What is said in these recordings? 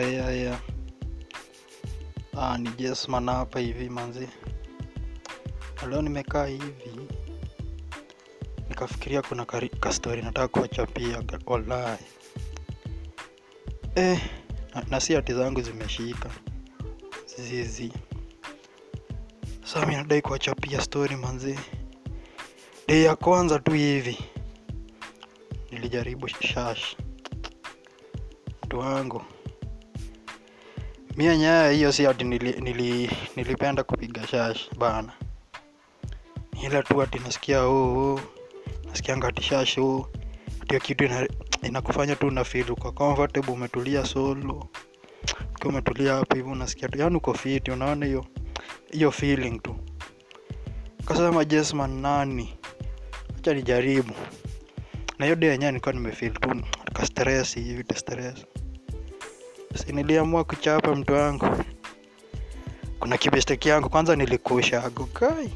yeah, yeah, yeah. Ah, ni Jesman hapa hivi manzi. Leo nimekaa hivi nikafikiria kuna kastori nataka kuwachapia wallahi. Eh, na, si hati zangu zimeshika zizi. Sasa nadai kuwachapia story manzi. Day ya kwanza tu hivi nilijaribu shash mtu wangu mi yenyewe hiyo si ati nili, nili, nilipenda kupiga shash bana. Ila tu ati nasikia huu nasikianga ati shash huu. Ati kitu ina, tu una feel comfortable umetulia solo ukiwa umetulia hapo hivi unasikia tu yaani uko fit unaona hiyo hiyo feeling tu. Kasema Jesman nani? Acha nijaribu. Na hiyo day yenyewe nilikuwa nimefeel tu kastress hivi ta stress si niliamua kuchapa mtu wangu. Kuna kibesteki yangu kwanza nilikushago kai.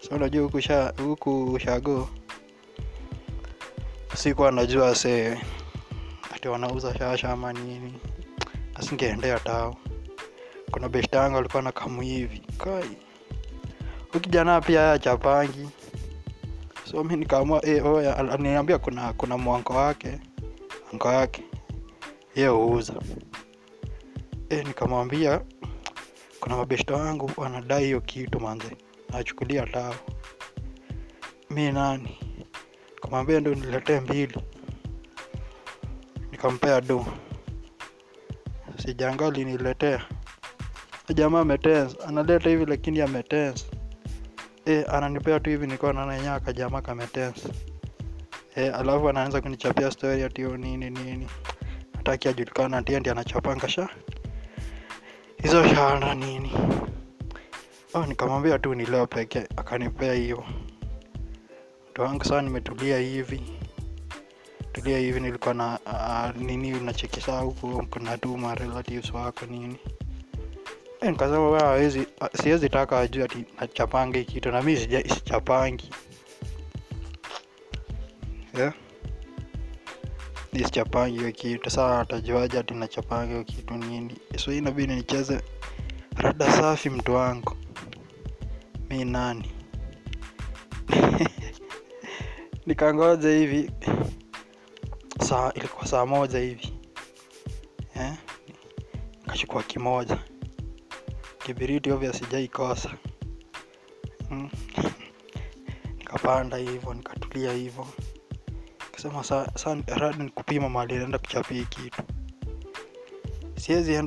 So unajua huku shago. Sikuwa najua se ati wanauza shasha ama nini. Asingeendea tao. Kuna beshta yangu alikuwa na kamu hivi kai. Ukijana kijana pia chapangi so mi nikaamua eh, oya al- aliniambia kuna kuna mwango wake mwango wake ye huuza. E, nikamwambia kuna mabeshto wangu wanadai hiyo kitu manze. Nachukulia tao mi nani? Kamwambia ndo niletee mbili. Nikampea do sijangali niletea jamaa ametens analeta hivi lakini ametens e, ananipea tu hivi nikiwa naona yenyewe akajamaa kametens e, alafu anaanza kunichapia story atio nini nini hataki ajulikana atie ndi anachopanga sha. Hizo shana nini? Oh, nikamwambia tu ni leo peke akanipea hiyo. Mtu wangu saa nimetulia hivi. Tulia hivi nilikuwa na uh, nini unachekesha huku kuna tu relatives wako nini. Eh, nikasema siwezi taka ajue ati nachapanga kitu na mi sija- sichapangi. Yeah? Nisichapangi hiyo kitu. Saa atajuaje ati nachapanga hiyo kitu nini? So inabidi nicheze rada safi mtu wangu. Mi nani? Nikangoja hivi. Saa ilikuwa saa moja hivi. Eh? nikachukua kimoja. Kibiriti ovya sijaikosa. Hmm. nikapanda hivyo nikatulia hivyo sa, rada ni kupima mali naenda kuchapia kitu. Siwezi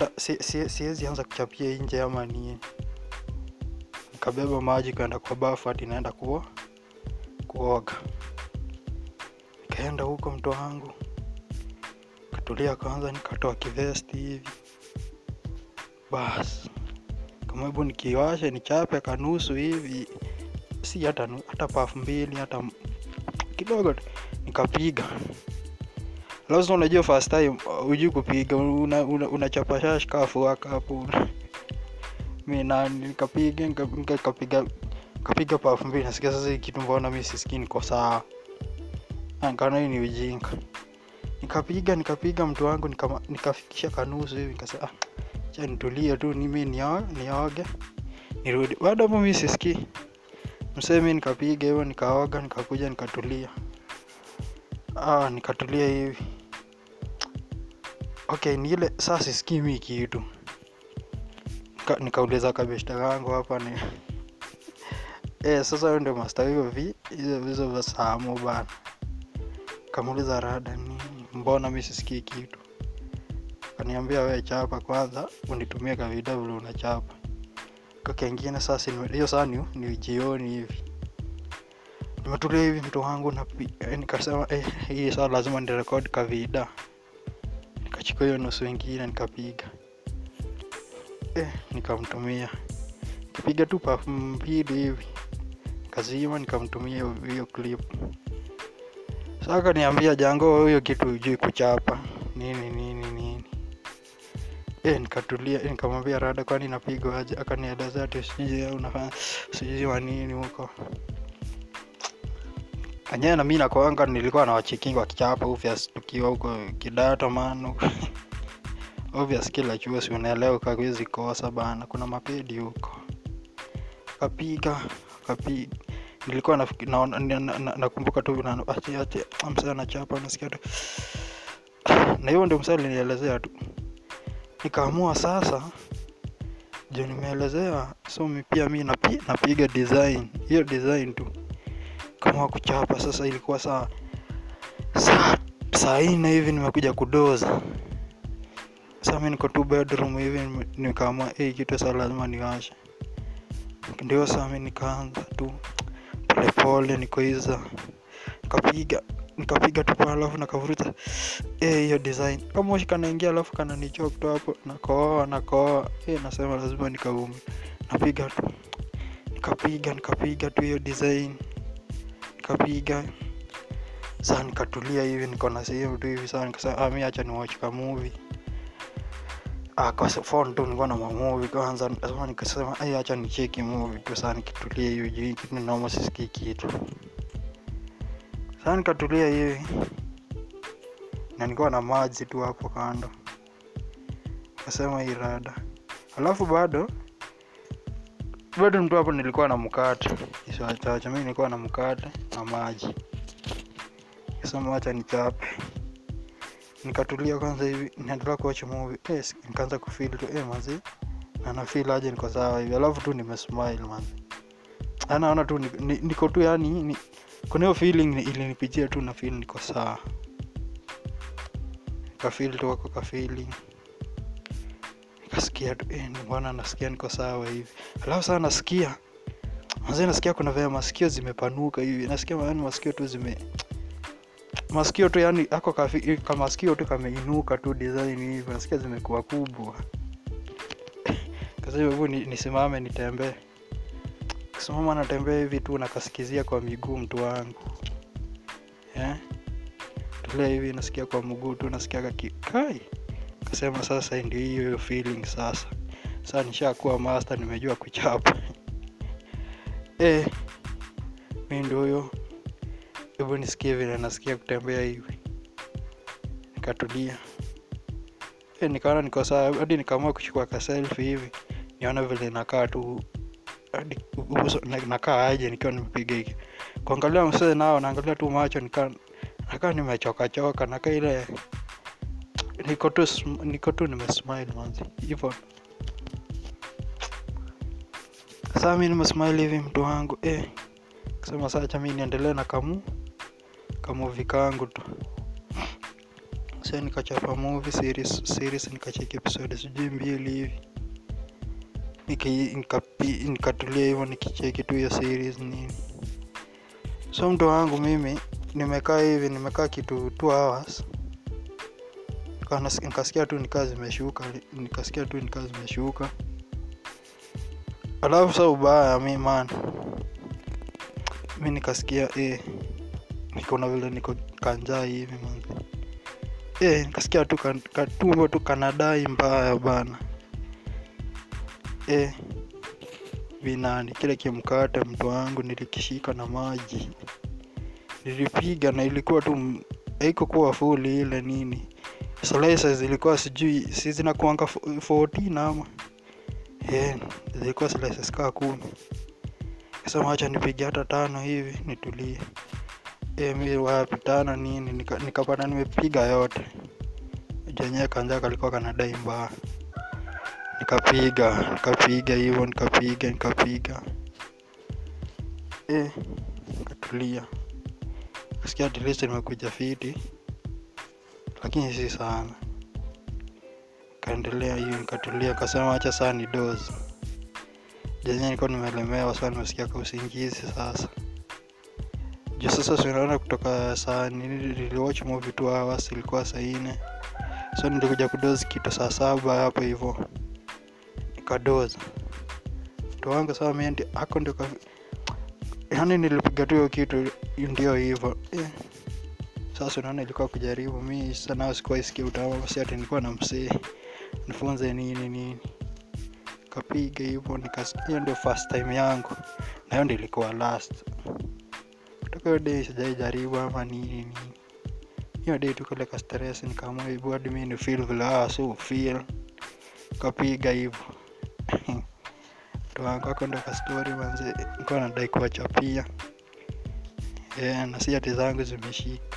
siwezi anza kuchapia nje ama nini. Nikabeba maji kwenda kwa bafu naenda kuo kuoga. Nikaenda huko mto wangu. Katulia kwanza nikatoa kivesti hivi. Basi kama hebu nikiwashe nichape kanusu hivi. Si hata hata pafu mbili hata kidogo tu nikapiga lazima unajua first time hujui kupiga. Unachapa una, una unachapa shash hapo. Mi nikapiga nika- nika- nikapiga kapiga pafu mbili. Nasikia sasa kitu mbona mi sisikii niko sawa. Nkana ni ujinga. Nikapiga nikapiga mtu wangu nikama- nikafikisha kanusu hivi nikasema ah, cha nitulie tu nimi nioge nirudi. Bado hapo mi sisikii. Msee mi nikapiga hivyo nikaoga nikakuja nikatulia ah, nikatulia hivi. Okay ni ile saa sisikii kitu. Nika- nikauliza kabeshta kangu hapa ni eh, sasa hiyo ndio masta hivyo vi hizo vya samu bana. Kamuuliza rada ni mbona mi sisikii kitu? Kaniambia we chapa kwanza unitumie kavidavule unachapa kakengine sasa hiyo saa ni jioni hivi nimetulia hivi mtu wangu na nikasema eh, saa lazima nirekodi kavida. Nikachukua hiyo nusu ingine nikapiga. Eh, nikamtumia. Nikapiga tu pafu mbili hivi. Kazima nikamtumia hiyo- clip. Sasa akaniambia jango huyo kitu hujui kuchapa. Nini nini nini. E, nikatulia eh, nikamwambia rada kwani napigwa aje? Akanielezea ati sijui unafanya nini huko enyewe na mi nakwanga nilikuwa na wachikingi wakichapa ufya tukiwa huko kidato mano obvious kila chuo si unaelewa kakwezi kosa bana. Kuna mapedi huko. Kapiga kapiga. Nilikuwa nakumbuka tu na- nasikia tu. Na hiyo ndio msee alinielezea tu. Nikaamua sasa juu nimeelezea so pia mi napi, napiga design. Hiyo design tu kama kuchapa sasa ilikuwa saa saa saa nne hivi nimekuja kudoza. Sasa mi niko tu bedroom hivi nikaamua hey, kitu saa lazima niwashe ndio saa mi nikaanza tu polepole nikoiza nikapiga nikapiga tu pale alafu nakavuruta hiyo hey, design. Kama moshi kanaingia alafu kananichok tu hapo nakooa nakooa. Hey, nasema lazima nikaumi napiga tu nikapiga nikapiga tu hiyo design nikapiga. Saa nikatulia hivi niko na sehemu tu hivi saa nikasema ah, mi acha niwatch ka movie. Ah, tu nilikuwa na mamuvi kwanza sasa nikasema ai acha nicheki movie tu saa nikitulia hivi juu kitu ninaoma sisikii kitu. Saa nikatulia hivi na nilikuwa na maji tu hapo kando. Kasema hii rada. Alafu bado bado mtu hapo nilikuwa na mkate. Isiwachache mi nilikuwa na mkate na maji. Wacha nichape nikatulia kwanza hivi naendelea kuwacha movie. Yes, nikaanza kufeel tu eh, mazi na nafeel aje niko sawa hivi. Alafu tu nimesmile mazi anaona tu ni- ni- niko tu yani ni, kuna hiyo feeling ni- ilinipitia tu na feel niko sawa. Kafeel tu wako kafeeling nikasikia tu eh, bwana nasikia niko sawa hivi. Alafu saa nasikia mazee nasikia kuna vile masikio zimepanuka hivi. Nasikia yani masikio tu zime masikio tu yani ako kafi- kamasikio tu kameinuka tu design hivi. Nasikia zimekuwa kubwa. Kasema hivyo ni- nitembee. Kisimama natembea hivi tu nakasikizia kwa miguu mtu wangu. Yeah? tulia hivi nasikia kwa mguu tu nasikia kakikai kasema sasa ndio hiyo feeling sasa. Sasa nishakuwa master nimejua kuchapa. Eh mi ndio huyo. Hebu nisikie vile nasikia kutembea hivi. Nikatulia. E, nikaona niko hadi nikaamua kuchukua kaselfi hivi. Niona vile nakaa tu. Hadi nakaa aje nikiwa nimepiga kuangalia msee nao naangalia tu macho nikaa nakaa nimechokachoka nakaa ile niko tu niko tu nimesmile manzi. Hivyo saa mi nimesmile hivi mtu wangu eh. Kusema sacha mi niendelee na kamu kamuvi kangu tu. Sa nikachapa movie series, series nikacheki episode sijui mbili hivi. Nikatulia hivyo nikicheki tu hiyo series nini. So mtu wangu mimi nimekaa hivi nimekaa kitu 2 hours. Nika- nikasikia tu nikaa zimeshuka nikasikia tu nikaa zimeshuka alafu sa ubaya mi man. Mi nikasikia eh, nikona vile niko kanjaa hivi man. Eh, nikasikia tu katumbo tu kanadai mbaya bana. Eh, vinani kile kimkate mtu wangu nilikishika na maji. Nilipiga na ilikuwa tu haikokuwa fuli ile nini slices zilikuwa sijui si zinakuanga fo- 14 ama? Yeah, zilikuwa slices kaa kumi. Kasema acha nipige hata tano hivi nitulie. E, mi wapi tano nini nika- nikapata nimepiga yote. Jenyewe kanja kalikuwa kanadai mbaya. Nikapiga nikapiga hivyo nikapiga nikapiga. E, nikatulia kasikia at nimekuja fiti lakini si sana. Kaendelea hiyo nikatulia kasema acha saa ni dozi. Jenye nilikuwa nimelemewa sana nimesikia ka usingizi sasa. Juu sasa sinaona kutoka saa nini niliwatch movie two ilikuwa saa nne. So nilikuja kudozi kitu saa saba hapo hivyo nikadoza mtu wangu saa miendi ako ndio yani nilipiga tu hiyo kitu ndio hivyo eh. Sasa unaona ilikuwa kujaribu mi sanao sikuwa isikia utamu basi nilikuwa na msee. Nifunze nini nini? Kapiga hivyo hiyo ndio first time yangu. Na hiyo ndio ilikuwa last. Kutoka hiyo day sijai ama nini nini. Hiyo dei tu kale ka stress nikaamua hivyo hadi ni feel vile ah kapiga hivyo. Tuwangu ako ndo kastori manze nilikuwa nadai kuwachapia yeah, na si zangu zimeshika